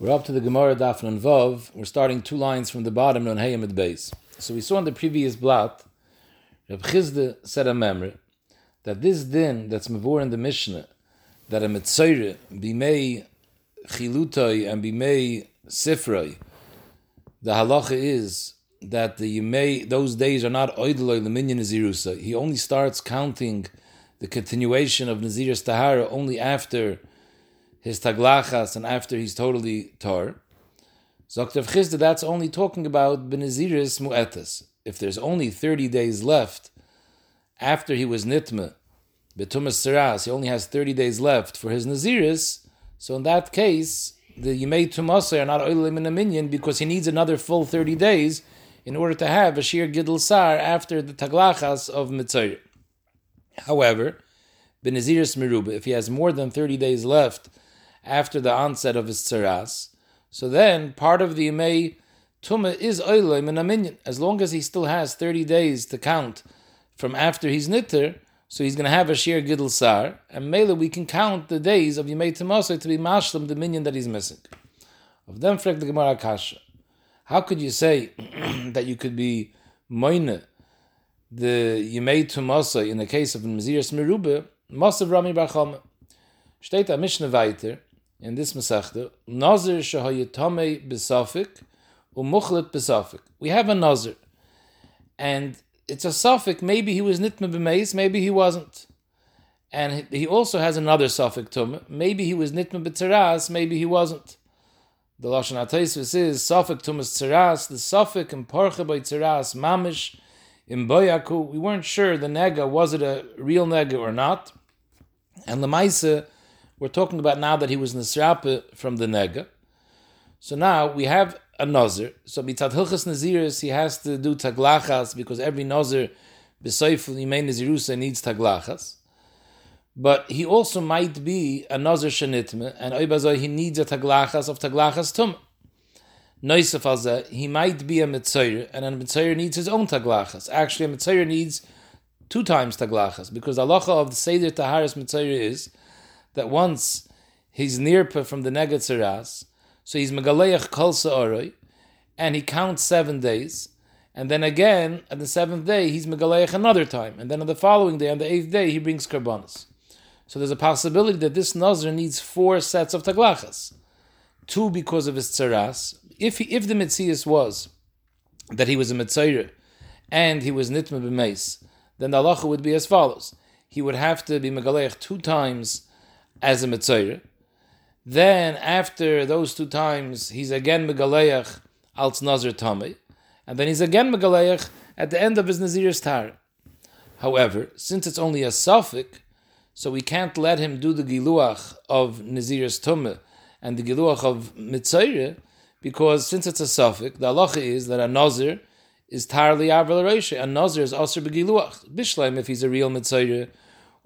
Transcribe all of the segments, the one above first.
We're up to the Gemara Daf Nun Vav. We're starting two lines from the bottom on Hayam at base. So we saw in the previous blot, Reb Chizde said a memre that this din that's mavur in the Mishnah, that a mitzayre bimei chilutoi and bimei sifroi, the halacha is that the yimei those days are not oidloi leminyan nazirusa. He only starts counting the continuation of Nazir's tahara only after his taglachas and after he's totally tar. Zoktav Chizda, that's only talking about Benaziris Mu'etas. If there's only 30 days left after he was Nitma, Betumas Saras, he only has 30 days left for his Naziris, so in that case, the Yimei Tumasa are not Oilim in a minion because he needs another full 30 days in order to have a Shir Gidl Sar after the Taglachas of Mitzayr. However, Benaziris Meruba, if he has more than 30 days left after the onset of his tzaras. So then part of the Yemei Tumah is Oilim and Aminyan. As long as he still has 30 days to count from after he's Nitter, so he's going to have a Shir Gidl Sar, and Mela we can count the days of Yemei Tumasa to be Mashlam, the minion that he's missing. Of them, Frek the Gemara Kasha. How could you say that you could be Moine, the Yemei Tumasa, in the case of Maziris Merube, Masav Rami bar Chama? Steht a Mishnah weiter, in this Masechta, Nazir shahayitame besafik, umuchlet besafik. We have a Nazir, and it's a safek. Maybe he was nitme b'meis, maybe he wasn't. And he also has another safek tum. Maybe he was nitme b'tzeras, maybe he wasn't. The lashon hataysus is safek tumas tzeras. The safek in parcha by tzeras mamish in boyaku. We weren't sure the nega was it a real nega or not. And the ma'isa we're talking about now that he was Nisrapa from the Nega. So now we have a Nazir. So mitzad hilchas Naziris, he has to do taglachas because every Nazir, b'soif yimei Nazirusa, needs taglachas. But he also might be a Nazir shenitme, and oibazoi he needs a taglachas of taglachas tum. Noisef he might be a mitzayir, and a mitzayir needs his own taglachas. Actually, a mitzayir needs two times taglachas, because the halacha of the Seder Taharis mitzayir is that once he's near from the Negatzeras, so he's Megaleach Kol and he counts seven days, and then again, at the seventh day, he's Megaleach another time, and then on the following day, on the eighth day, he brings Karbanas. So there's a possibility that this Nazir needs four sets of Taglachas. Two because of his Tzaras. If, he, if the Mitzias was that he was a Mitzayr and he was Nitma B'meis, then the halacha would be as follows. He would have to be megaleich two times as a Mitzayr. Then, after those two times, he's again Megaleach als Nazir Tomei. And then he's again Megaleach at the end of his Nazir's Tar. However, since it's only a safek, so we can't let him do the Giluach of Nazir's Tumah and the Giluach of Mitzayr, because since it's a safek, the halacha is that a Nazir is Tarli Aval A Nazir is Asr Begiluach. Bishleim, if he's a real Mitzayr,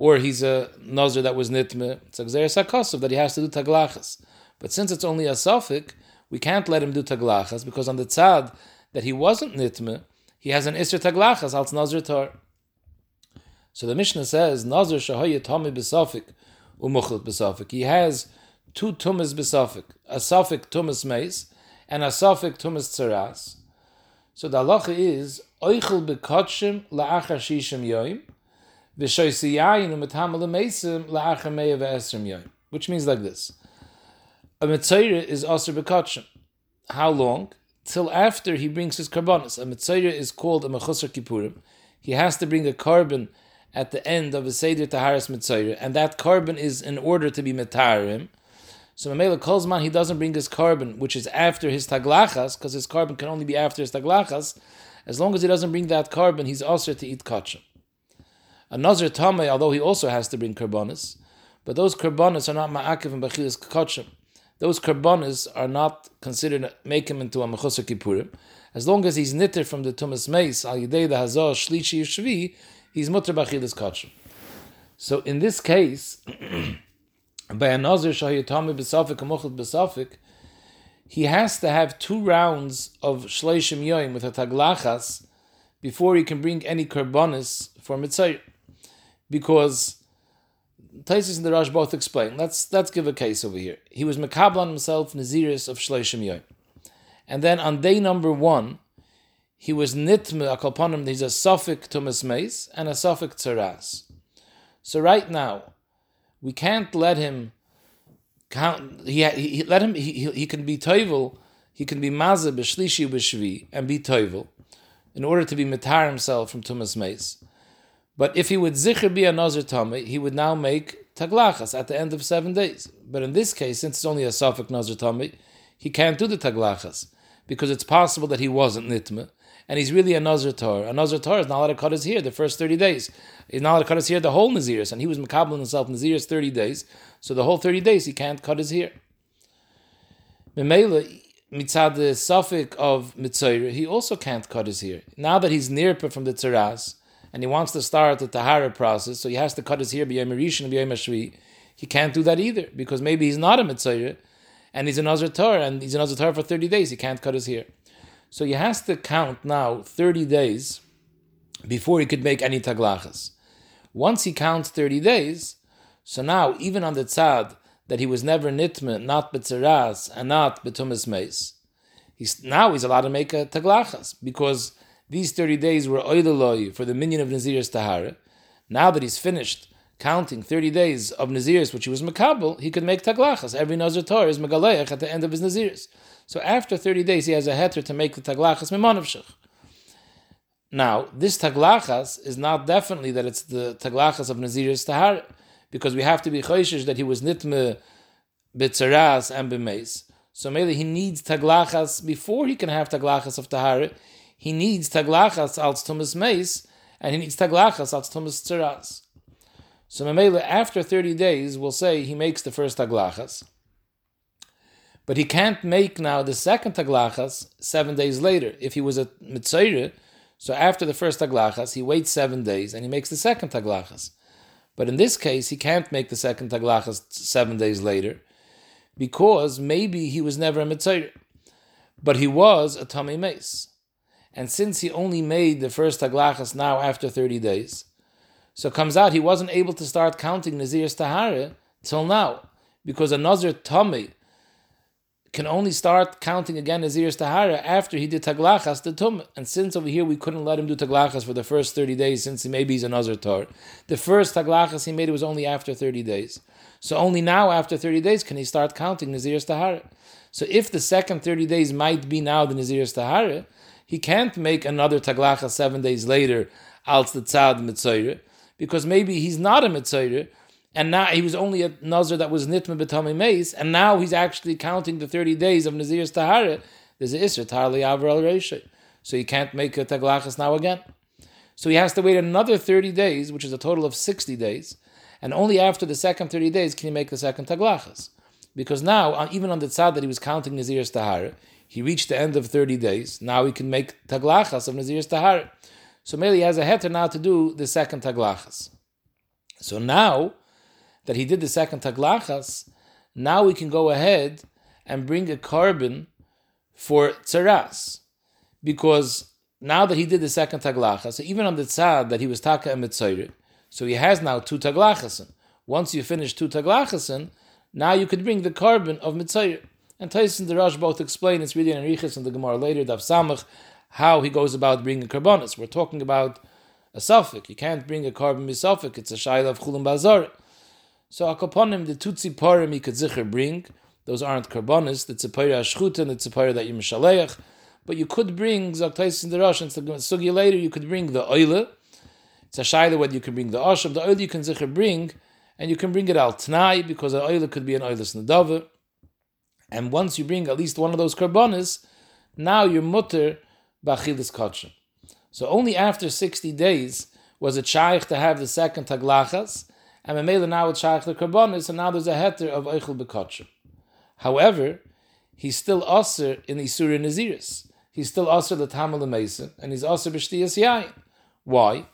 or he's a nazir that was nitme, it's a gzeir that he has to do taglachas. But since it's only a safek, we can't let him do taglachas because on the tzad that he wasn't nitme, he has an isra taglachas als nazir tar. So the Mishnah says nazir shahoye tami besafik umuchlet besafik. He has two tumas besafik, a suffix tumas meis and a suffix tumas tzaras. So the halacha is oichel bekotshim la'achar shishim yoim which means like this. A Mitzayra is Asr Bekachim. How long? Till after he brings his karbonis. A Mitzayra is called a Mechusar Kippurim. He has to bring a korban at the end of a Seder Taharis Mitzayra, and that korban is in order to be Metarim. So Mamela Kolzman, he doesn't bring his korban, which is after his Taglachas, because his korban can only be after his Taglachas. As long as he doesn't bring that korban, he's also to eat kachim. A Nazir Tameh, although he also has to bring karbonis, but those karbonis are not ma'akiv and bachilas kachim. Those karbonis are not considered make him into a mechusar kippurim. As long as he's nitter from the tumas meis al yidei the hazah shlishi yishvi, he's mutter bachilas kachim. So in this case, by a Nazir shahiyatami besafik and besafik, he has to have two rounds of shleishim yoim with a taglachas before he can bring any karbonis for mitzayr because Taisis and the Rosh both explain. Let's let's give a case over here. He was Mekablan himself Naziris of Shloshim Yoim. And then on day number one, he was nitme akalponim, he's a safek tumas meis and a safek tzaras. So right now, we can't let him count. He, he let him. He, he, can be toivel. He can be maza b'shlishi b'shvi and be toivel, in order to be mitar himself from tumas meis. But if he would zikr be a nazir tummy, he would now make taglachas at the end of seven days. But in this case, since it's only a safek nazir tummy, he can't do the taglachas because it's possible that he wasn't nitme and he's really a Nazir Torah. A Nazir Torah is not allowed to cut his hair the first 30 days. He's not allowed to cut his hair the whole Naziris, and he was Makabal himself Naziris 30 days, so the whole 30 days he can't cut his hair. Memela, mitzad the safek of Mitzayra, he also can't cut his hair. Now that he's nirpa from the Tzaras, and he wants to start the Tahara process, so he has to cut his hair b'yom Rishon and b'yom Ashvi, he can't do that either, because maybe he's not a Mitzayra, and he's an Nazir Torah, and he's an Nazir Torah for 30 days, he can't cut his hair. So he has to count now 30 days before he could make any taglachas. Once he counts 30 days, so now even on the tzad that he was never nitme, not betzeras, and not betumis meis, he's, now he's allowed to make a taglachas because these 30 days were oideloy for the minion of Nazir's tahara. Now that he's finished counting 30 days of Nazir's, which he was makabel, he could make taglachas. Every Nazir Torah is megaleach at the end of his Nazir's. So after 30 days, he has a heter to make the taglachas mimanavshich. Now, this taglachas is not definitely that it's the taglachas of Nazir's tahar, because we have to be choishish that he was nitme bitzaras and b'meis. So maybe he needs taglachas before he can have taglachas of tahar. He needs taglachas als tumas meis, and he needs taglachas als tumas tzaras. So Mamela, after 30 days, we'll say he makes the first taglachas. But he can't make now the second taglachas seven days later. If he was a mitzayre, so after the first taglachas, he waits seven days and he makes the second taglachas. But in this case, he can't make the second taglachas seven days later because maybe he was never a mitzayre, but he was a tummy meis. And since he only made the first taglachas now after 30 days, so it comes out he wasn't able to start counting Nazir's Tahara till now because a Nazir tummy can only start counting again Nazir's Tahara after he did Taglachas the Tum. And since over here we couldn't let him do Taglachas for the first 30 days, since he maybe he's a Nazir Tor, the first Taglachas he made was only after 30 days. So only now after 30 days can he start counting Nazir's Tahara. So if the second 30 days might be now the Nazir's Tahara, he can't make another Taglachas seven days later, the Tzad Mitzayre, because maybe he's not a Mitzayre, and now he was only a Nazir that was Nitma B'Tami Meis, and now he's actually counting the 30 days of Nazir's Tahara. There's an Isra, Tarli Avral Reisha. So he can't make a Taglachas now again. So he has to wait another 30 days, which is a total of 60 days, and only after the second 30 days can he make the second Taglachas. Because now, uh, even on the tzad that he was counting Nazir's Tahara, he reached the end of 30 days. Now he can make Taglachas of Nazir's Tahara. So Meli has a heter now to do the second Taglachas. So now, that he did the second taglachas, now we can go ahead and bring a korban for tzaras. Because now that he did the second taglachas, so even on the tzad that he was taka and so he has now two taglachasin. Once you finish two taglachasin, now you could bring the korban of mitzayre. And Tyson the Rosh both explain, it's really in Arichas and the Gemara later, Dav Samach, how he goes about bringing korbanos. We're talking about a safek. You can't bring a korban misafik. It's a shayla of chulim bazar. So akoponim the tutzi parim he could zicher bring. Those aren't karbonis. The tzipayra ashchuta and the tzipayra that you mishaleach. But you could bring zaktais in the rosh and sugi later. You could bring the oile. It's a shayla whether you can bring the oshav. The oile you can zicher bring, and you can bring it al tnai because the oile could be an oilis nadava. And once you bring at least one of those karbonis, now you're mutter bachilis kachim. So only after sixty days was it shaykh to have the second taglachas and Mamela now it's Shaykh the Karbonis, and now there's a heter of Eichel Bekotcher. However, he's still Aser in Isura Naziris. He's still Aser the Tamal Mason, and he's Aser B'Shtiyas Yain. Why?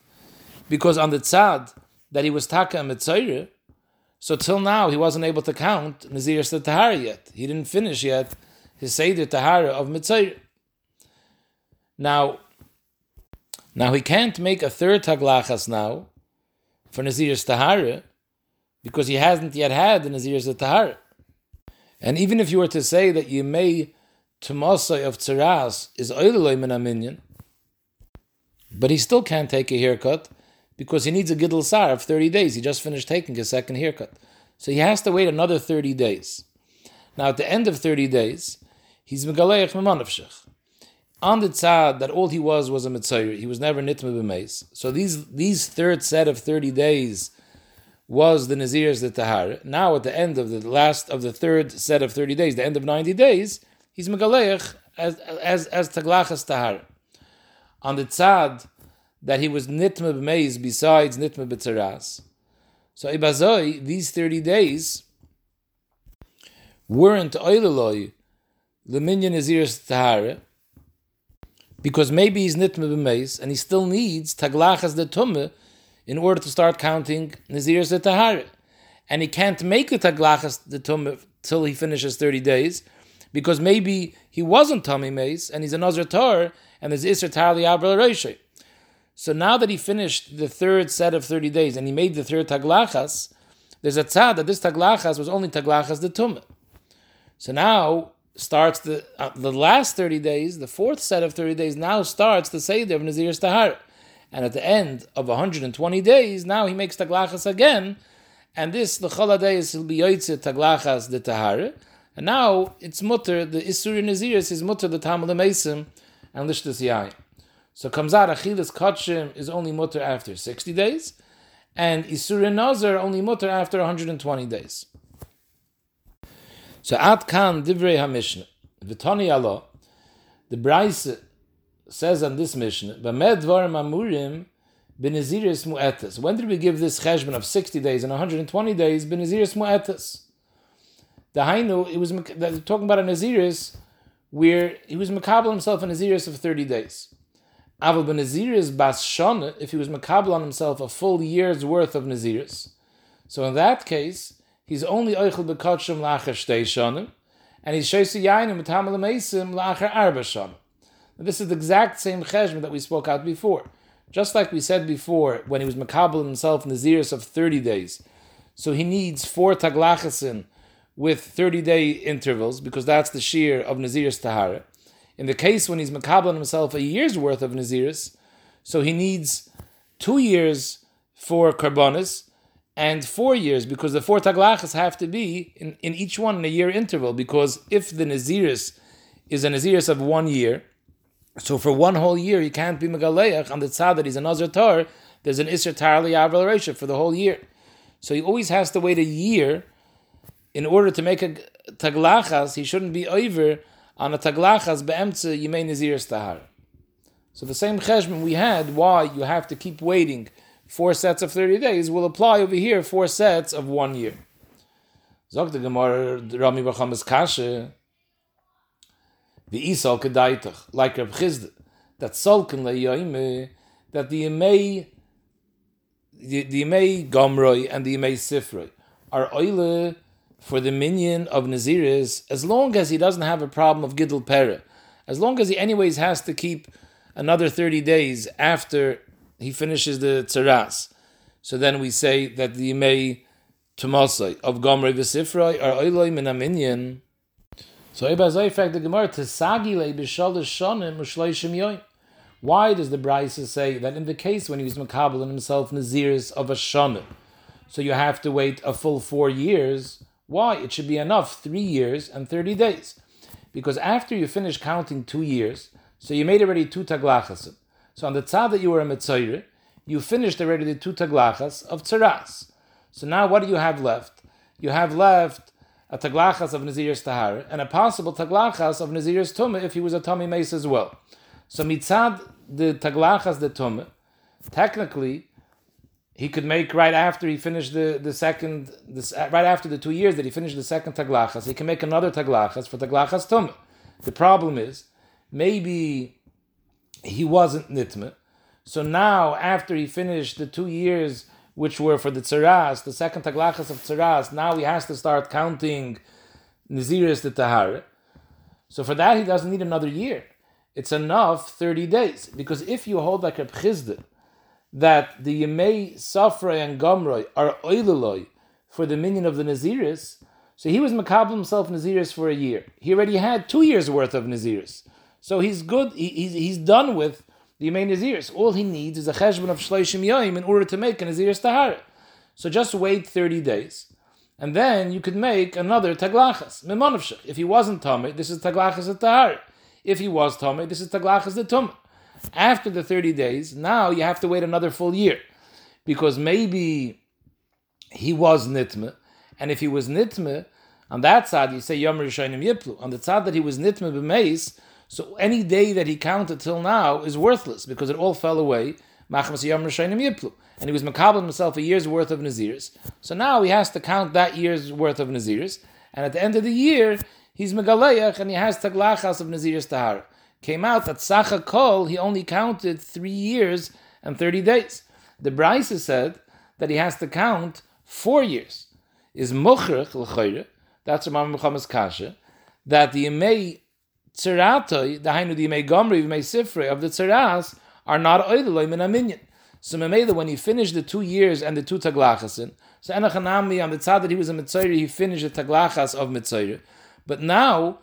Because on the tzad that he was Taka Mitzayre, so till now he wasn't able to count Naziris the Tahara yet. He didn't finish yet his Seder Tahara of Mitzayre. Now, now he can't make a third Taglachas now, for Nazir's Tahara, because he hasn't yet had the Naziris Tahara. And even if you were to say that you may Tumasai of Tsaras is Oilulay Minaminyan, but he still can't take a haircut because he needs a Gidl Sar of 30 days. He just finished taking his second haircut. So he has to wait another 30 days. Now, at the end of 30 days, he's Megaleich Mamanavshech. On the tzad that all he was was a mitzayir, he was never nitma b'meis. So these these third set of 30 days was the Nazir's the Tahar. Now at the end of the last of the third set of 30 days, the end of 90 days, he's Megaleich as as as Taglachas Tahar. On the tzad that he was nitma b'meis besides nitma b'tzaras. So ibazoi, these 30 days weren't oileloi the minyan Nazir's Tahar because maybe he's nitme b'meis and he still needs taglachas de tumme in order to start counting naziris de tahara, and he can't make the taglachas de tumme till he finishes thirty days, because maybe he wasn't tummy meis and he's a nazir tar and there's isra tarli abra So now that he finished the third set of thirty days and he made the third taglachas, there's a tzad that this taglachas was only taglachas de tumme. So now starts the uh, the last 30 days, the fourth set of 30 days now starts the Seder of Nazir Tahar. And at the end of 120 days, now he makes Taglachas again. And this, the Chola will be Yoitze Taglachas de Tahar. And now it's mutter, the Isuri Naziris is mutter the Tamal Mesim and Lishtas Yain. So comes out Achilas Kachim is only mutter after 60 days. And Isuri Nazar only mutter after 120 days. So at kan divrei hamishna. V'tani Allah, the Braise says on this mission, B'med dvarim amurim b'neziris mu'etes. When did we give this cheshbon of 60 days and 120 days b'neziris mu'etes? The Hainu, it was talking about a Naziris where he was makabel himself a Naziris of 30 days. Aval b'Naziris bas shana, if he was makabel on himself a full year's worth of Naziris. So in that case, he's only oichel bekotshim lacher shtei shonim, and he's shoysi yayinim mitamal meisim lacher arba shonim. This is the exact same cheshbon that we spoke out before. Just like we said before, when he was makabel himself zeros of 30 days, so he needs four taglachasin with 30 day intervals, because that's the shear of Naziris Tahara. In the case when he's makabel himself a year's worth of Naziris, so he needs two years for karbonis, and four years, because the four taglachas have to be in, in each one in a year interval, because if the Naziris is a Naziris of one year, so for one whole year he can't be Megaleach on the tzad that he's a Nazir Tar, there's an Isra Tarli Aval for the whole year. So he always has to wait a year in order to make a taglachas, he shouldn't be over on a taglachas be'emtze yimei Naziris Tahar. So the same cheshbon we had, why you have to keep waiting four sets of 30 days will apply over here four sets of one year. Zog the Gemara, Rami Bachamas Kashe, the Isal Kedaitach, like Reb Chizd, that Salkin Le'yoime, that the Yemei, the, the Yemei Gomroi and the Yemei Sifroi are oile for the minion of Naziris as long as he doesn't have a problem of Gidl Pere. As long as he anyways has to keep another 30 days after he finishes the tzaras. So then we say that the Yimei Tumasai of Gomrei V'Sifroi are Oiloi Min Aminyan. So Ibazai fact the Gemara Tesagile Yoim. Why does the Brisa say that in the case when he was makabel himself naziris of a shonim, so you have to wait a full four years? Why? It should be enough three years and thirty days, because after you finish counting two years, so you made already two taglachasim. So on the tzad that you were a mitzayir, you finished already the two taglachas of tzaras. So now what do you have left? You have left a taglachas of Nazir's tahar and a possible taglachas of Nazir's tumah if he was a tummy meis as well. So mitzad the taglachas the tumah, technically he could make right after he finished the, the second, this, right after the two years that he finished the second taglachas, he can make another taglachas for taglachas tumah. The problem is, maybe he wasn't nitme. So now, after he finished the two years which were for the tzaras, the second taglachas of tzaras, now he has to start counting Naziris the Tahar. So for that, he doesn't need another year. It's enough 30 days. Because if you hold like a Chizde, that the Yemei, Safra, and Gomroi are oileloi for the minion of the Naziris, so he was makabel himself Naziris for a year. He already had two years worth of Naziris. So he's good, he, he's, he's done with the main Naziris. All he needs is a cheshbon of Shloshim Yoim in order to make a Naziris Tahara. So just wait 30 days. And then you could make another Taglachas, Mimonavshich. If he wasn't Tomei, this is Taglachas at Tahara. If he was Tomei, this is Taglachas the Tumah. After the 30 days, now you have to wait another full year. Because maybe he was Nitme, and if he was Nitme, on that side you say Yom Rishonim Yiplu. On the side that he was Nitme b'meis, so any day that he counted till now is worthless because it all fell away. Machmas Yom Rishonim Yiplu. And he was makabel himself a year's worth of Nazirs. So now he has to count that year's worth of Nazirs. And at the end of the year, he's Megaleach and he has Taglachas of Nazirs Tahara. Came out that Sacha Kol, he only counted three years and 30 days. The Braise said that he has to count four years. Is Mochrech L'choyre, that's Ramam Muhammad's Kasha, that the Yemei Tzeratoi, the Hainu the Yemei Gomri, Yemei Sifre of the Tzeras, are not Oideloy Min Aminyan. So Mamela, when he finished the two years and the two Taglachasin, so Enochanami, on the tzad that he was a Mitzayr, he finished the Taglachas of Mitzayr. But now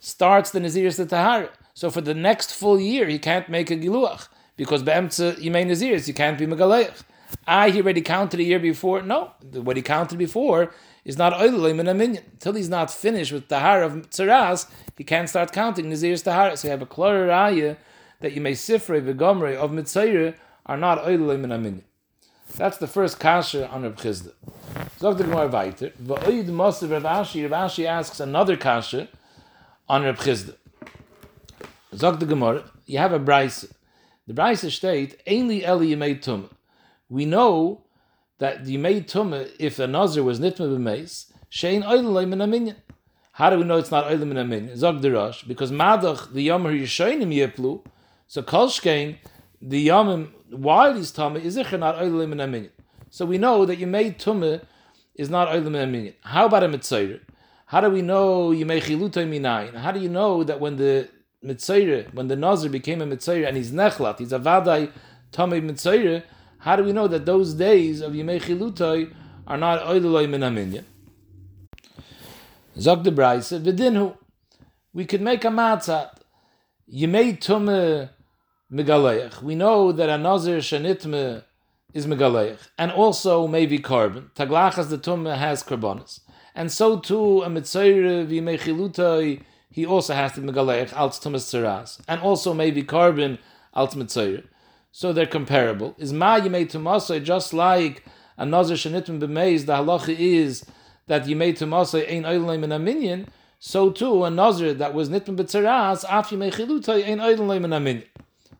starts the Naziris the Tahara. So for the next full year, he can't make a Giluach. Because Be'emtza Yemei Naziris, you can't be Megaleich. I, he already counted a year before. No, what he counted before is not Oilim in a minion. Until he's not finished with Tahara of Tzaras, he can't start counting Nazir's Tahara. So you have a clear raya that you may sifre v'gomre of Mitzayr are not Oilim in a minion. That's the first kasha on Reb Chizda. Zog the Gemara weiter. V'oid Mosav Rav Ashi, Rav Ashi asks another kasha on Reb Chizda. Zog the Gemara, you have a brisa. The brisa state, Ainli Eli Yemei Tumah. We know that the Yemei Tumah, if a Nazir was Nitma b'meis, Shein Oilim in a minion. How do we know it's not Oilim in a minion? Zog the Rosh, because Madach, the Yom Yishoinim Yiplu, so Kolshkein, the Yom, while he's Tumah, is it not Oilim in a minion. So we know that Yemei Tumah is not Oilim in a minion. How about a Mitzayr? How do we know Yemei Chilutay Minayin? How do you know that when the Mitzayr, when the Nazir became a Mitzayr and he's Nechlat, he's a Vadai Tamei Mitzayr, how do we know that those days of Yemei Chilutay are not Oilulay Min Aminya? Zog the Braise, Vidinhu, we could make a matzat. Yemei Tume Megaleich. We know that a Nazir Shanitme is Megaleich, and also maybe korban. Taglachas the Tume has carbonis. And so too a Mitzayr Yemei Chilutay he also has to megaleich als tumas and also maybe korban als mitzayir. So they're comparable. Is ma yimei tumasay just like a nazir shenitim b'meiz? The halacha is that yimei tumasay ein oilim in a minyan. So too a nazir that was nitim b'tzeras af yimei chilutay ein oilim in a minyan.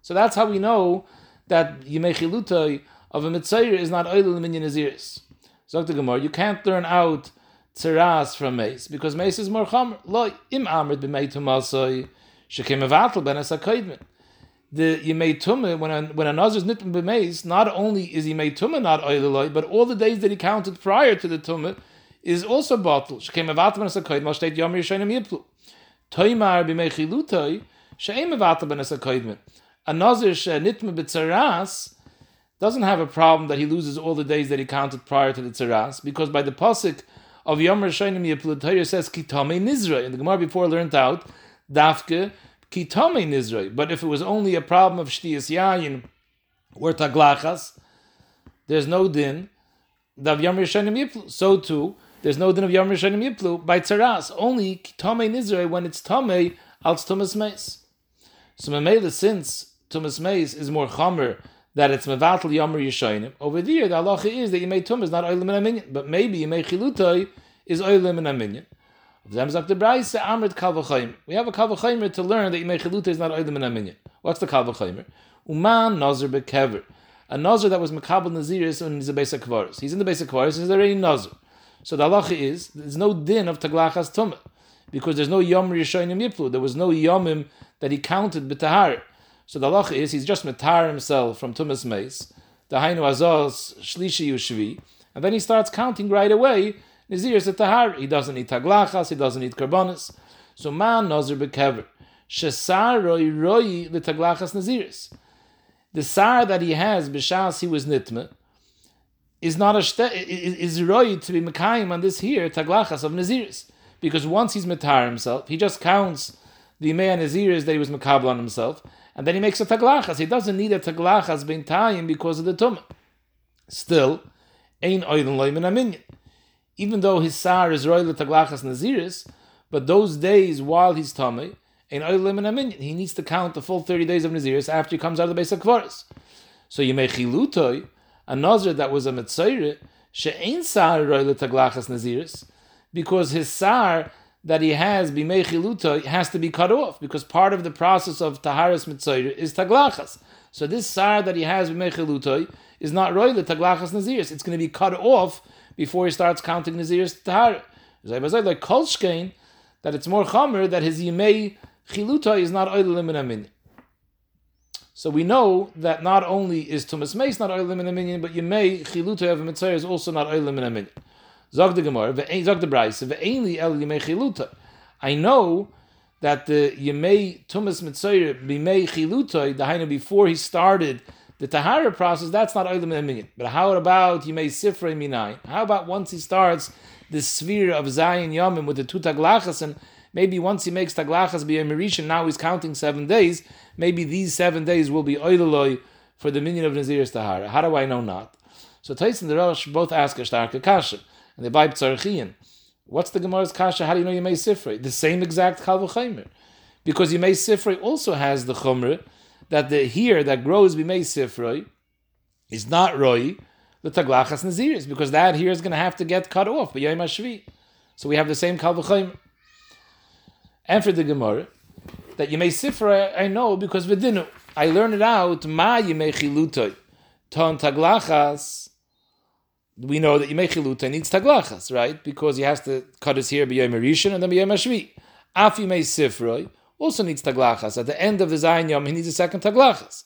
So that's how we know that yimei chilutay of a mitzayir is not oilim minyan naziris. Zok the Gemara, you can't learn out tzeras from meis because meis is more chomer. Lo im amrit b'mei tumasoi shekim avatel ben asakoidmin. The yemei tumah when a when a is nitin b'meis, not only is he made not oileloi, but all the days that he counted prior to the tumah is also bottle. Shekim avatel ben asakoidmin. Mal yom yishanim yiplu. Toimar b'mei chilutoi sheim avatel ben asakoidmin. A nazir she nitma b'tzeras doesn't have a problem that he loses all the days that he counted prior to the tzeras because by the pasuk of Yom Rishonim Yiplu, Torah says Kitame Nizra. And the Gemara before learned out Dafke Kitame Nizra. But if it was only a problem of Shtiyas Yayin or Taglachas, there's no din of Yom Rishonim Yiplu. So too, there's no din of Yom Rishonim Yiplu by Tzaras. Only Kitame Nizra when it's Tame als Tumas Meis. So Mamela, since Tumas Meis is more Chomer that it's mevatel yomer yishoinim. Over there, the halacha is that you may tum is not oilim in a minyan, but maybe you may chilutai is oilim in a minyan. Them zak the brayse amrit kalvachayim. We have a kalvachayim to learn that you may chilutai is not oilim in a minyan. What's the kalvachayim? Uman nazir bekever. A nazir that was makabel naziris when he's a basic kvaris. He's in the basic kvaris. He's already nazir. So the halacha is there's no din of taglachas tumah because there's no yom yishoinim yiplu. There was no yomim that he counted b'tahar. So the halacha is he's just metar himself from tumas meis, the hainu azos shlishi yushvi, and then he starts counting right away. Nizir at tahar. He doesn't eat taglachas. He doesn't eat karbonis. So man nazir bekever shesar roy roi roi litaglachas naziris. The sar that he has b'shas he was nitme. is not a shte- is right to be mekayim on this here taglachas of naziris because once he's metar himself, he just counts the Yimei Naziris that he was makabel on himself, and then he makes a taglachas. He doesn't need a taglachas time because of the tumah. Still, ein oiden loy min Even though his sar is royal taglachas naziris, but those days while he's tummy, ein oiden min he needs to count the full thirty days of naziris after he comes out of the base of kvaris. So you make chilutoy, a nazir that was a mitzayre, she'ein sar royal taglachas naziris, because his sar that he has bimei has to be cut off because part of the process of taharis mitzayir is taglachas. So this sar that he has bimei is not royal taglachas naziris. It's going to be cut off before he starts counting naziris tahar. Like kolshkein, that it's more chamer that his yimei chilutai is not oil min So we know that not only is tumas meis not oil min but yimei chilutai of mitzayir is also not oil min Zog the Gemara, zog the el yimei. I know that the yimei tumas mitzoyer bimei chiluta, the hainu before he started the tahara process, that's not oilim minyan. But how about yimei sifrei minai? How about once he starts the sphere of Zion yomim with the two taglachas, and maybe once he makes taglachas be a b'yemirishin, now he's counting seven days, maybe these seven days will be oiloloi for the minyan of Nazir's tahara. How do I know not? So Tais and the Rosh both ask a stark kasha and they buy Ptzarchian. What's the Gemara's kasha? How do you know you may sifrei? The same exact chal v'chaymer. Because you may sifrei also has the chumrah that the here that grows b'mei sifrei is not roi the taglachas naziris because that here is going to have to get cut off by yom hashvi. So we have the same kal v'chaymer. And for the Gemara, that you may sifra, I know because v'dinu. I learned it out, ma yimei chilutoy, ton taglachas, we know that Yimei needs taglachas, right? Because he has to cut his hair b'yom Rishon and then b'yom Hashvi. Af Sifroi also needs taglachas. At the end of the Zayin Yom, he needs a second taglachas.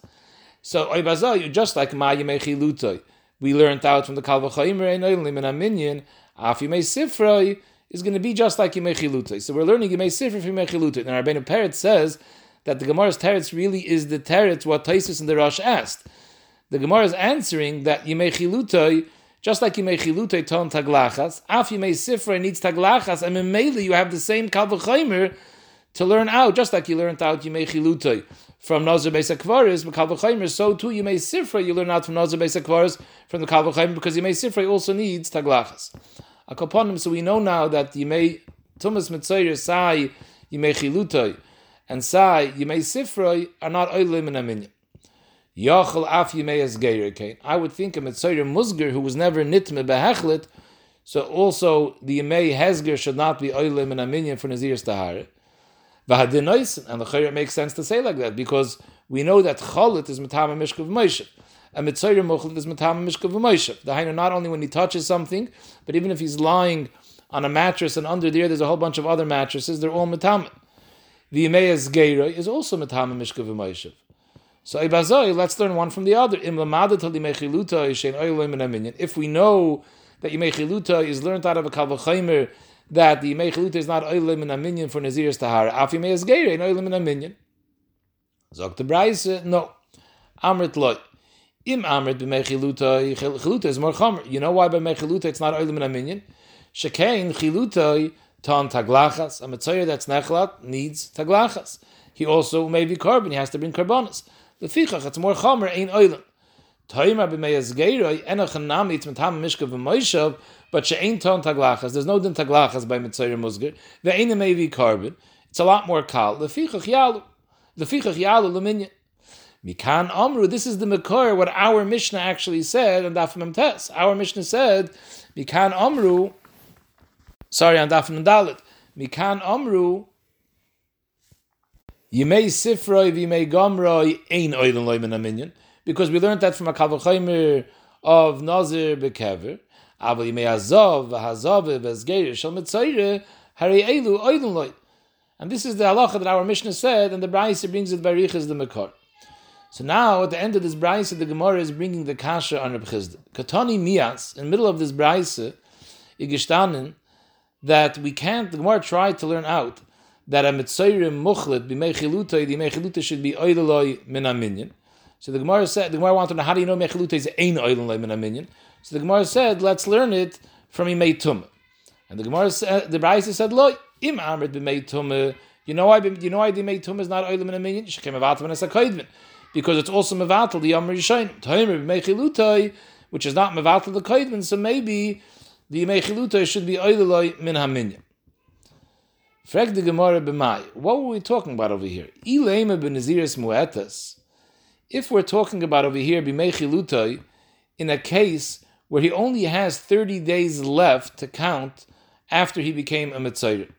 So Oibazah, you just like Ma Yimei. We learned out from the Kal V'chaimer and Oilim and Aminyan, Af Sifroi is going to be just like Yimei. So we're learning Yimei Sifroi from Yimei Chiluta. And Rabbeinu Peretz says that the Gemara's teretz really is the teretz what Taisus and the Rosh asked. The Gemara is answering that Yimei just like you may chilute ton taglachas, af you may sifra needs taglachas, and mainly you have the same kalvachaymer to learn out, just like you learned out you may chilute from Nazir Beis Akvaris, but kalvachaymer, so too you may sifra, you learn out from Nazir Beis Akvaris from the kalvachaymer, because you may sifra also needs taglachas. A Akoponim, so we know now that you may tumas mitzayir sai you may chilute and sai you may sifra are not oilim in a minyan. Yachal af Yimeas Geir I would think a Mitzayir Musger who was never nitme behechlet, so also the Yimei Hesger should not be oilim and a minion for Nazir's Tahara. V'hadinoisen, and the Chayr makes sense to say like that because we know that Cholit is Matama Mishkav Moshe. And Mitzayir Muchlit is Matama Mishkav Moshe. The Hainu not only when he touches something, but even if he's lying on a mattress and under there there's a whole bunch of other mattresses, they're all Matama. The Yimeas Geir is also Matama Mishkav Moshe. So let's learn one from the other. If we know that Yimechiluta is learned out of a Kalvachaimer, that the Yimechiluta is not Oilim in a minion for Nazir's Tahara, Af Yimeis Geir, in Oilim in a minion. Zog the Braise, no. Amrit loy. Im Amrit b'mechiluta, chiluta is more chomer. You know why by mechiluta it's not oilim in a minion? Shekein chiluta ton taglachas. A mitzvah that's nechlat needs taglachas. He also may be korban. He has to bring carbonas. Lefichach, it's more chomer, ain't oilim. Toimar b'meyaz geiroi, enach hanami, it's mitam mishka v'moishav, but she ain't ton taglachas. There's no din taglachas by mitzayir musger. Ve'ain't maybe korban. It's a lot more kal. Lefichach yalu. Lefichach yalu leminyan. Mikan Amru, this is the Makor, what our Mishnah actually said on Daf Tes. Our Mishnah said, Mikan Amru, sorry, on Daf Dalit. Mikan Amru, Yimei Sifroi v'yimei Gomroi ein oilen loimen minyan, because we learned that from a Kavachaimer of Nazir bekever. Aval Yimei Azov v'Hazov v'Zgeir shel Mitzayre Hari Elu oilen loy. And this is the halacha that our Mishnah said, and the Brayse brings it by Riches the Makor. So now, at the end of this Brayse, the Gemara is bringing the Kasha on Reb Chizda. Katani Mias, in the middle of this Brayse, Igishtanin, that we can't, the Gemara tried to learn out that a mitzayrim muchlet b'meichiluta, the meichiluta should be oiloloi min minyan. So the Gemara said, the Gemara wanted to know how do you know meichiluta is ein oiloloi min minyan? So the Gemara said, let's learn it from Imei. And the Gemara said, the Braisa said, Lo, im amrit b'mei. You know why, you know why the Tumah is not oilim in a minyan? Shekem avatam and a Because it's also mevatel, the Yom Rishayim. Toimer b'mei chilutai, which is not mevatel the kaidvin, so maybe the Imei chilutai should be oililoi min ha-minyan. Frag the Gemara b'mai. What were we talking about over here? Ilema b'neziris mu'etas. If we're talking about over here b'mei in a case where he only has 30 days left to count after he became a Mitzayr.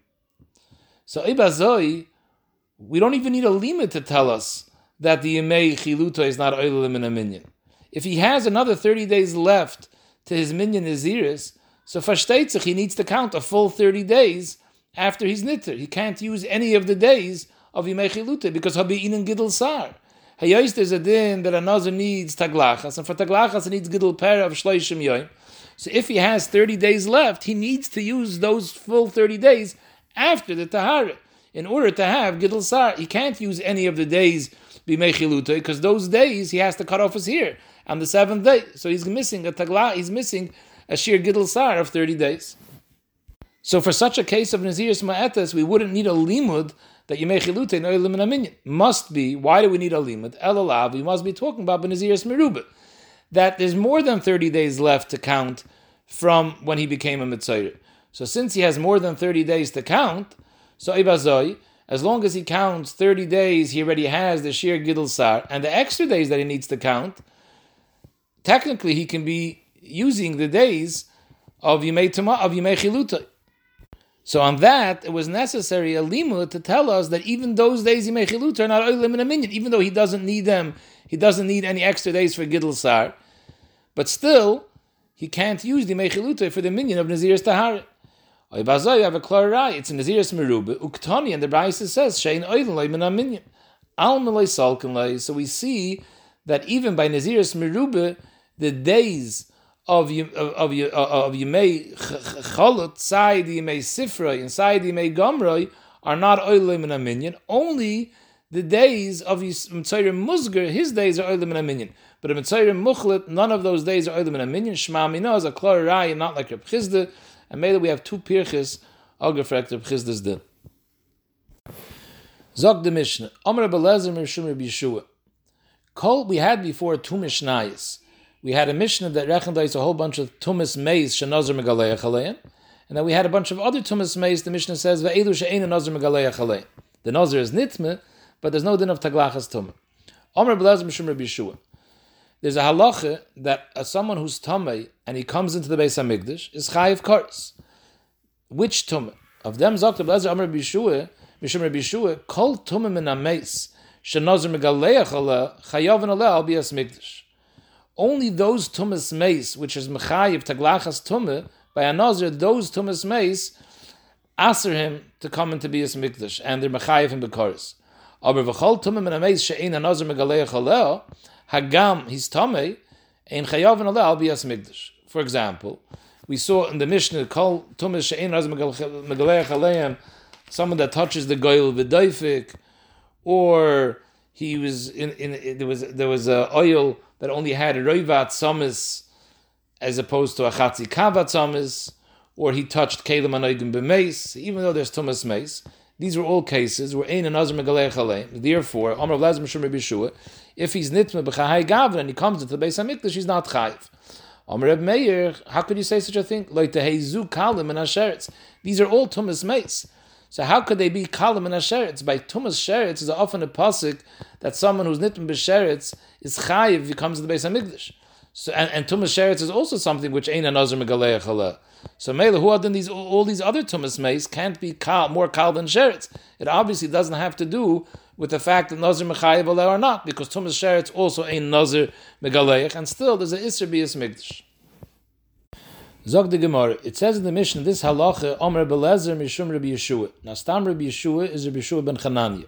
So Ibazoi, we don't even need a limit to tell us that the Yemei Chiluta is not Oilim in a minion. If he has another 30 days left to his minion Naziris, so Fashteitzach, he needs to count a full 30 days after he's Nitter. He can't use any of the days of Yemei Chiluta because he'll be in Gidl Sar. Hayos there's a din that another needs taglachas, and for taglachas he needs gidul pair of shloishim yoim. So if he has 30 days left, he needs to use those full 30 days after the tahara in order to have gidul sar. He can't use any of the days b'meichiluta because those days he has to cut off his hair on the seventh day. So he's missing a tagla, he's missing a sheer gidul sar of 30 days. So for such a case of Naziris Ma'etas, we wouldn't need a limud that Yemei no eliminaminyan. Must be, why do we need a limud? Elalav, we must be talking about Benaziris Merubah. That there's more than 30 days left to count from when he became a Mitzayr. So since he has more than 30 days to count, so Ibazoi, as long as he counts 30 days, he already has the Shir Gidl Sar, and the extra days that he needs to count, technically he can be using the days of Yemei of Chilutai. So on that, it was necessary a limud to tell us that even those days he mechilut are not oilim in a minyan, even though he doesn't need them, he doesn't need any extra days for gidl sar, but still he can't use the mechilut for the minion of naziris tahar. Oibazoi have a chlor It's in naziris merube uktani, and the Brisa says shein oilim in a minyan. Al salkin So we see that even by naziris merube, the days of of of of Yemei Cholot, side Yemei Sifroi, and side Yemei Gomroi are not Oilim in a minion. Only the days of Mitzayim Musgar, his days are Oilim in a minion. But in Mitzayim Muchlet, none of those days are Oilim in a minion. Shema Mina is a Klor Rai, not like Reb Chizda. And maybe we have two Pirchis, Algefrekt Reb Chizda's din. Zog the Mishnah. Omer Belezer Mirshum Reb Yeshua. Kol we had before two Mishnayos we had a Mishnah that recognised a whole bunch of tumas meis shenazar megaleach alein, and then we had a bunch of other tumas meis. The Mishnah says ve'elu she'ein nazar megaleach alein. The nazar is nitme, but there's no din of taglachas tumah. Omer blaz mishum Rabbi Yeshua. There's a halacha that uh, someone who's tamei and he comes into the Beis Hamikdash is chayiv kars. Which tumah? Of them zok blazer Omer Rabbi Yeshua, mishum Rabbi Yeshua, kol tumah min ameis shenazar megaleach ale chayav and al bias mikdash only those tumas meis, which is mechayiv taglachas tumah, by a those tumas meis aser him to come into be mikdash, and they're mechayiv him bekaris. Aber v'chol tumah min ameis she'ein a nazir megaleich aleo, hagam his tamei, ein chayav and aleo bias mikdash. For example, we saw in the Mishnah, kol tumas she'ein nazir megaleich aleim, someone that touches the goyel v'doifik, or he was in, in, there was there was a oil that only had roivat samis as opposed to a chatzi samis, or he touched kelim anoigim b'meis, even though there's tumas meis. These were all cases where ein anazir megalech Therefore, Amar Vlazim Shum Rabbi if he's nitme b'chahai gavra and he comes into the Beis Hamikdash, he's not chayiv. Amar Reb Meir, how could you say such a thing? Like the heizu kalim and asheretz. These are all tumas meis. So how could they be kalim and asheretz? By tumas sheretz is often a pasuk that someone who's nitm b'sheretz is chayiv becomes the Beis Hamikdash. So and, and tumas sheretz is also something which ain't a nazar megaleich So Mela, who are then these all these other tumas meis can't be kal, more kal than sheretz. It obviously doesn't have to do with the fact that nazar mechayiv or not, because tumas sheretz also ain't nazar megaleich, and still there's an isser bias mikdash. Zog the Gemara. It says in the mission this halacha Omer Belezer Mishum Rabbi Yeshua. Now Stam Rabbi Yeshua is Rabbi Yeshua ben Chananya.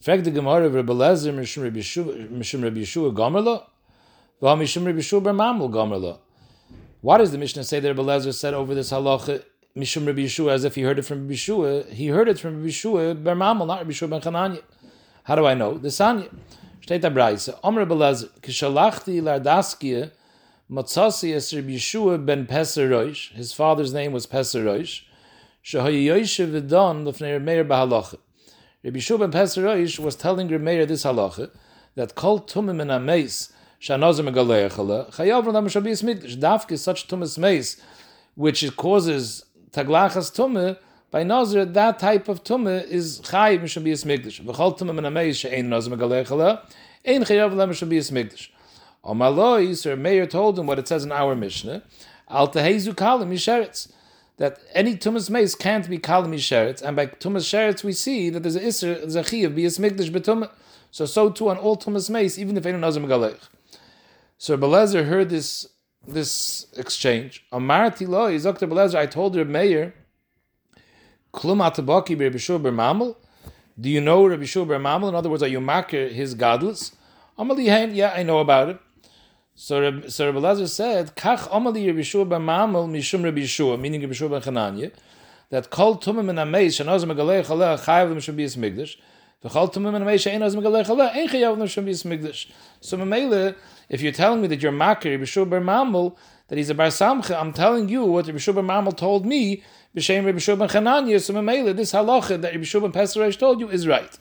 Frag the Gemara Rabbi Belezer Mishum Rabbi Yeshua Mishum Rabbi Yeshua Gomerla. V'ha Mishum Rabbi Yeshua ben Mamul Gomerla. Why does the Mishnah say that Rabbi Belezer said over this halacha Mishum Rabbi Yeshua as if he heard it from Rabbi Yeshua? He heard it from Rabbi Yeshua ben Mamul, not Rabbi Yeshua ben Chananya. How do I know? The Sanya. Steht da Braise. Omer Belezer Kishalachti Lardaskia Matzasi es Rabbi Yeshua ben Peseroish, his father's name was Peseroish, Shehoy Yoshev Vidon Lefnei Meir Bahalacha. Rabbi Yeshua ben Peseroish was telling Rabbi Meir this halacha, that kol tumim in a meis, shanozim megaleichala, chayav lam shabis mikdash, dafke such tumas meis, which causes taglachas tumah, by Nazir, that type of tumah is chayiv mishabiyas mikdash. V'chol tumah min ameis she'ein nazir megalechala, ein chayav lem mishabiyas mikdash. Omaloi, Sir Meir told him what it says in our Mishnah, al tehezu kalim yisheretz, that any tumas meis can't be kalim yisheretz, and by tumas sheretz we see that there's a there's a chayiv biyas mikdash betumah. So so too on all tumas meis, even if ein nazir megalech. Sir Belezer heard this this exchange. Amarti lo, Dr. Belezer, I told Reb Meir, Klum atabaki Rabbi Shua Mamel. Do you know Rabbi Shua Mamel? In other words, are you makir his godless? Amali yeah, I know about it. So Rabbi, so Rabbi Lazar said, Kach Amali Rabbi Shua Mamel mishum Rabbi Shua, meaning Rabbi Shua Chananya, that kol tumim in ameis shanaz megalei chaleh chayav be his migdash. V'chol tumim in ameis she'enaz megalei chaleh ein chayav should be migdash. So Mamele, if you're telling me that you're makir Rabbi Shua Mamel, that he's a bar samcha, I'm telling you what Rabbi Shua Mamel told me b'shem Rabbi Shua ben Chananya, so Mamela, this halacha that Rabbi Shua ben Pesaresh told you is right.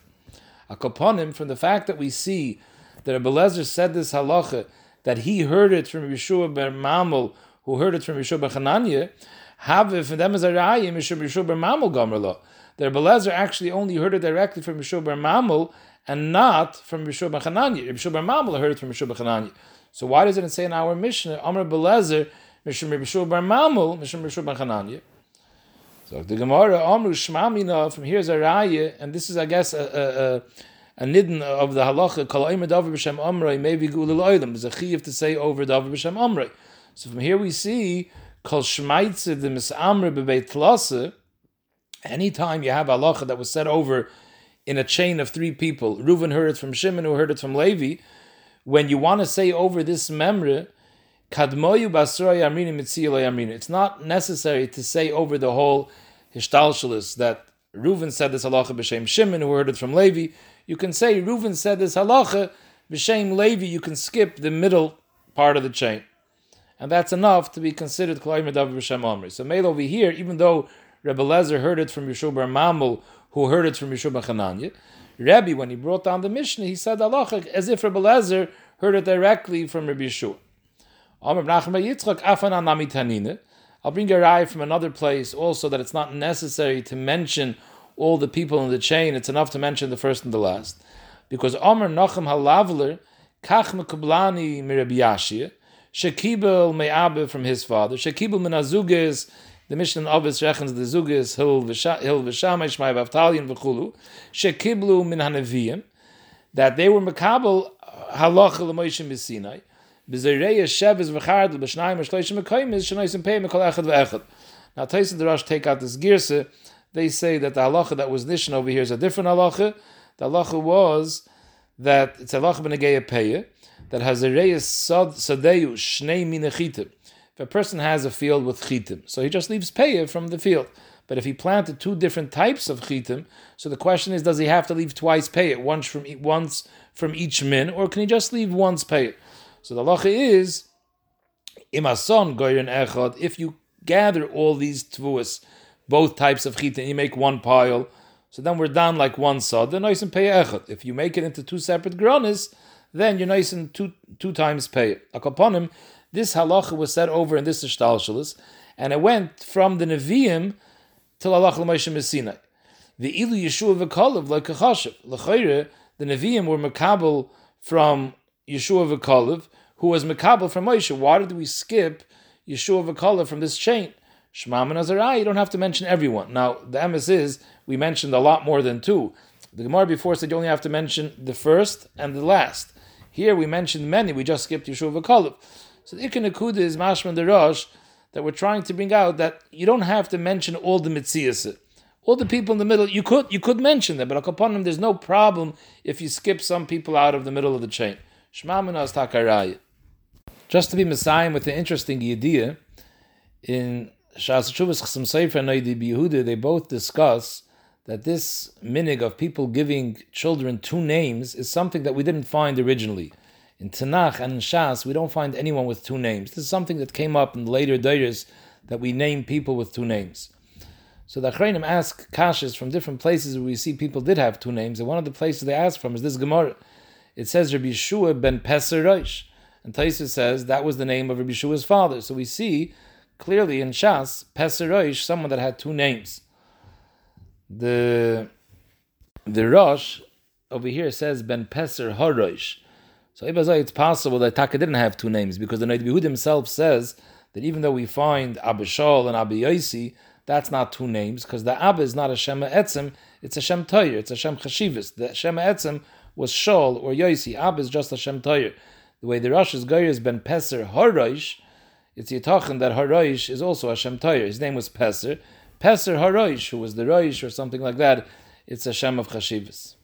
Akoponim, from the fact that we see that Rabbi Lezer said this halacha, that he heard it from Rabbi Shua ben Mamel, who heard it from Rabbi Shua ben Chananya, have for them as a raya, Rabbi Shua ben Mamel gomerlo. That Rabbi Lezer actually only heard it directly from Rabbi Shua ben Mamel, and not from Rabbi Shua ben Chananya. Rabbi Shua ben Mamel heard it from Rabbi Shua ben Chananya. So why does it say in our Mishnah, Amr Belezer, Mishum Rabbi Shua ben Mamel, Mishum Rabbi ben Chananya? So the Gemara Amru Shmamina from here is a raya, and this is, I guess, a, a, a, a nidden of the halacha. Omer Davar b'Shem Amrei maybe Gulil Oilam. There's a chiyuv to say over Davar b'Shem Amrei. So from here we see Kol Shmaitze the Misamre b'Beit Tlase. Anytime you have halacha that was said over in a chain of three people, Reuven heard it from Shimon, who heard it from Levi. When you want to say over this memre, Kadmoyu mitziyah amrina. It's not necessary to say over the whole hishtalshalis that Reuven said this halacha b'shem Shimon, who heard it from Levi. You can say Reuven said this halacha b'shem Levi. You can skip the middle part of the chain, and that's enough to be considered kloim medav b'shem Amri. So made over here, even though Rebbe Lezer heard it from Yeshua bar Mamul, who heard it from Yeshua bar Chananya, Rebbe, when he brought down the Mishnah, he said halacha as if Rebbe Lezer heard it directly from Rabbi Yeshua. I'll bring a raya from another place also that it's not necessary to mention all the people in the chain. It's enough to mention the first and the last. Because Omer Nachem Halavler, Kach Mekublani Mirabi Yashia, Shekibel Me'abe from his father, Shekibel Minazugis, the Mishnah of Avis rechens the Zugis, Hil V'Shamay Shmai Vavtalion V'chulu, Shekiblu Min Haneviyim, that they were Mekabel Halacha L'Moshe Misinai, now, Tyson the Rosh take out this girsa. They say that the halacha that was nishan over here is a different halacha. The halacha was that it's halacha b'negeya peya that has a reyes sadeyu shnei minachitim. If a person has a field with chitim, so he just leaves peya from the field. But if he planted two different types of chitim, so the question is, does he have to leave twice peya, once from once from each min, or can he just leave once peya? So the lacha is imason goyin echad. If you gather all these tvuas, both types of chita, and you make one pile, so then we're down like one sod. Then nice and pay echad. If you make it into two separate granis, then you're nice and two two times pay. Akaponim, this halacha was said over in this ishtalshalis, and it went from the Nevi'im till halacha l'Moshe Messinai. The ilu Yeshua v'kolav like a chashav. L'chayre, the Nevi'im were makabel from Yeshua v'kolav, who was Mekabel from Moshe. Why did we skip Yeshua V'Kala from this chain? Shema and Azariah, you don't have to mention everyone. Now, the emes is, we mentioned a lot more than two. The Gemara before said you only have to mention the first and the last. Here we mentioned many, we just skipped Yeshua V'Kala. So the Ikin Akuda is Mashman the Rosh, that we're trying to bring out that you don't have to mention all the Mitzias. All the people in the middle, you could you could mention them, but them, there's no problem if you skip some people out of the middle of the chain. Shema Minas Takarayah. Just to be Messiah with an interesting idea, in Shas Shuvas Sefer and Yehuda, they both discuss that this minig of people giving children two names is something that we didn't find originally. In Tanakh and in Shas, we don't find anyone with two names. This is something that came up in later days that we name people with two names. So the Achrayim ask kashas from different places where we see people did have two names, and one of the places they ask from is this Gemara. It says Rabbi Yeshua ben Peser Rosh, and Taisa says that was the name of Rabbi Yeshua's father. So we see clearly in Shas, Peser Rosh, someone that had two names. The the Rosh over here says Ben Peser Horosh. So it's possible that Taka didn't have two names because the Noid himself says that even though we find Abishal and Abi that's not two names because the Abba is not a Shema Etzim, it's a Shem Toyer, it's a Shem Chashivis. The Shema Etzim was Shol or Yosi. Abba is just a Shem Toyer. The way the Rosh's Goyer is Ben Peser Horosh, it's Yitachin that Horosh is also a Shem Toyer. His name was Peser. Peser Horosh, who was the Roish or something like that, it's a Shem of Chashivis.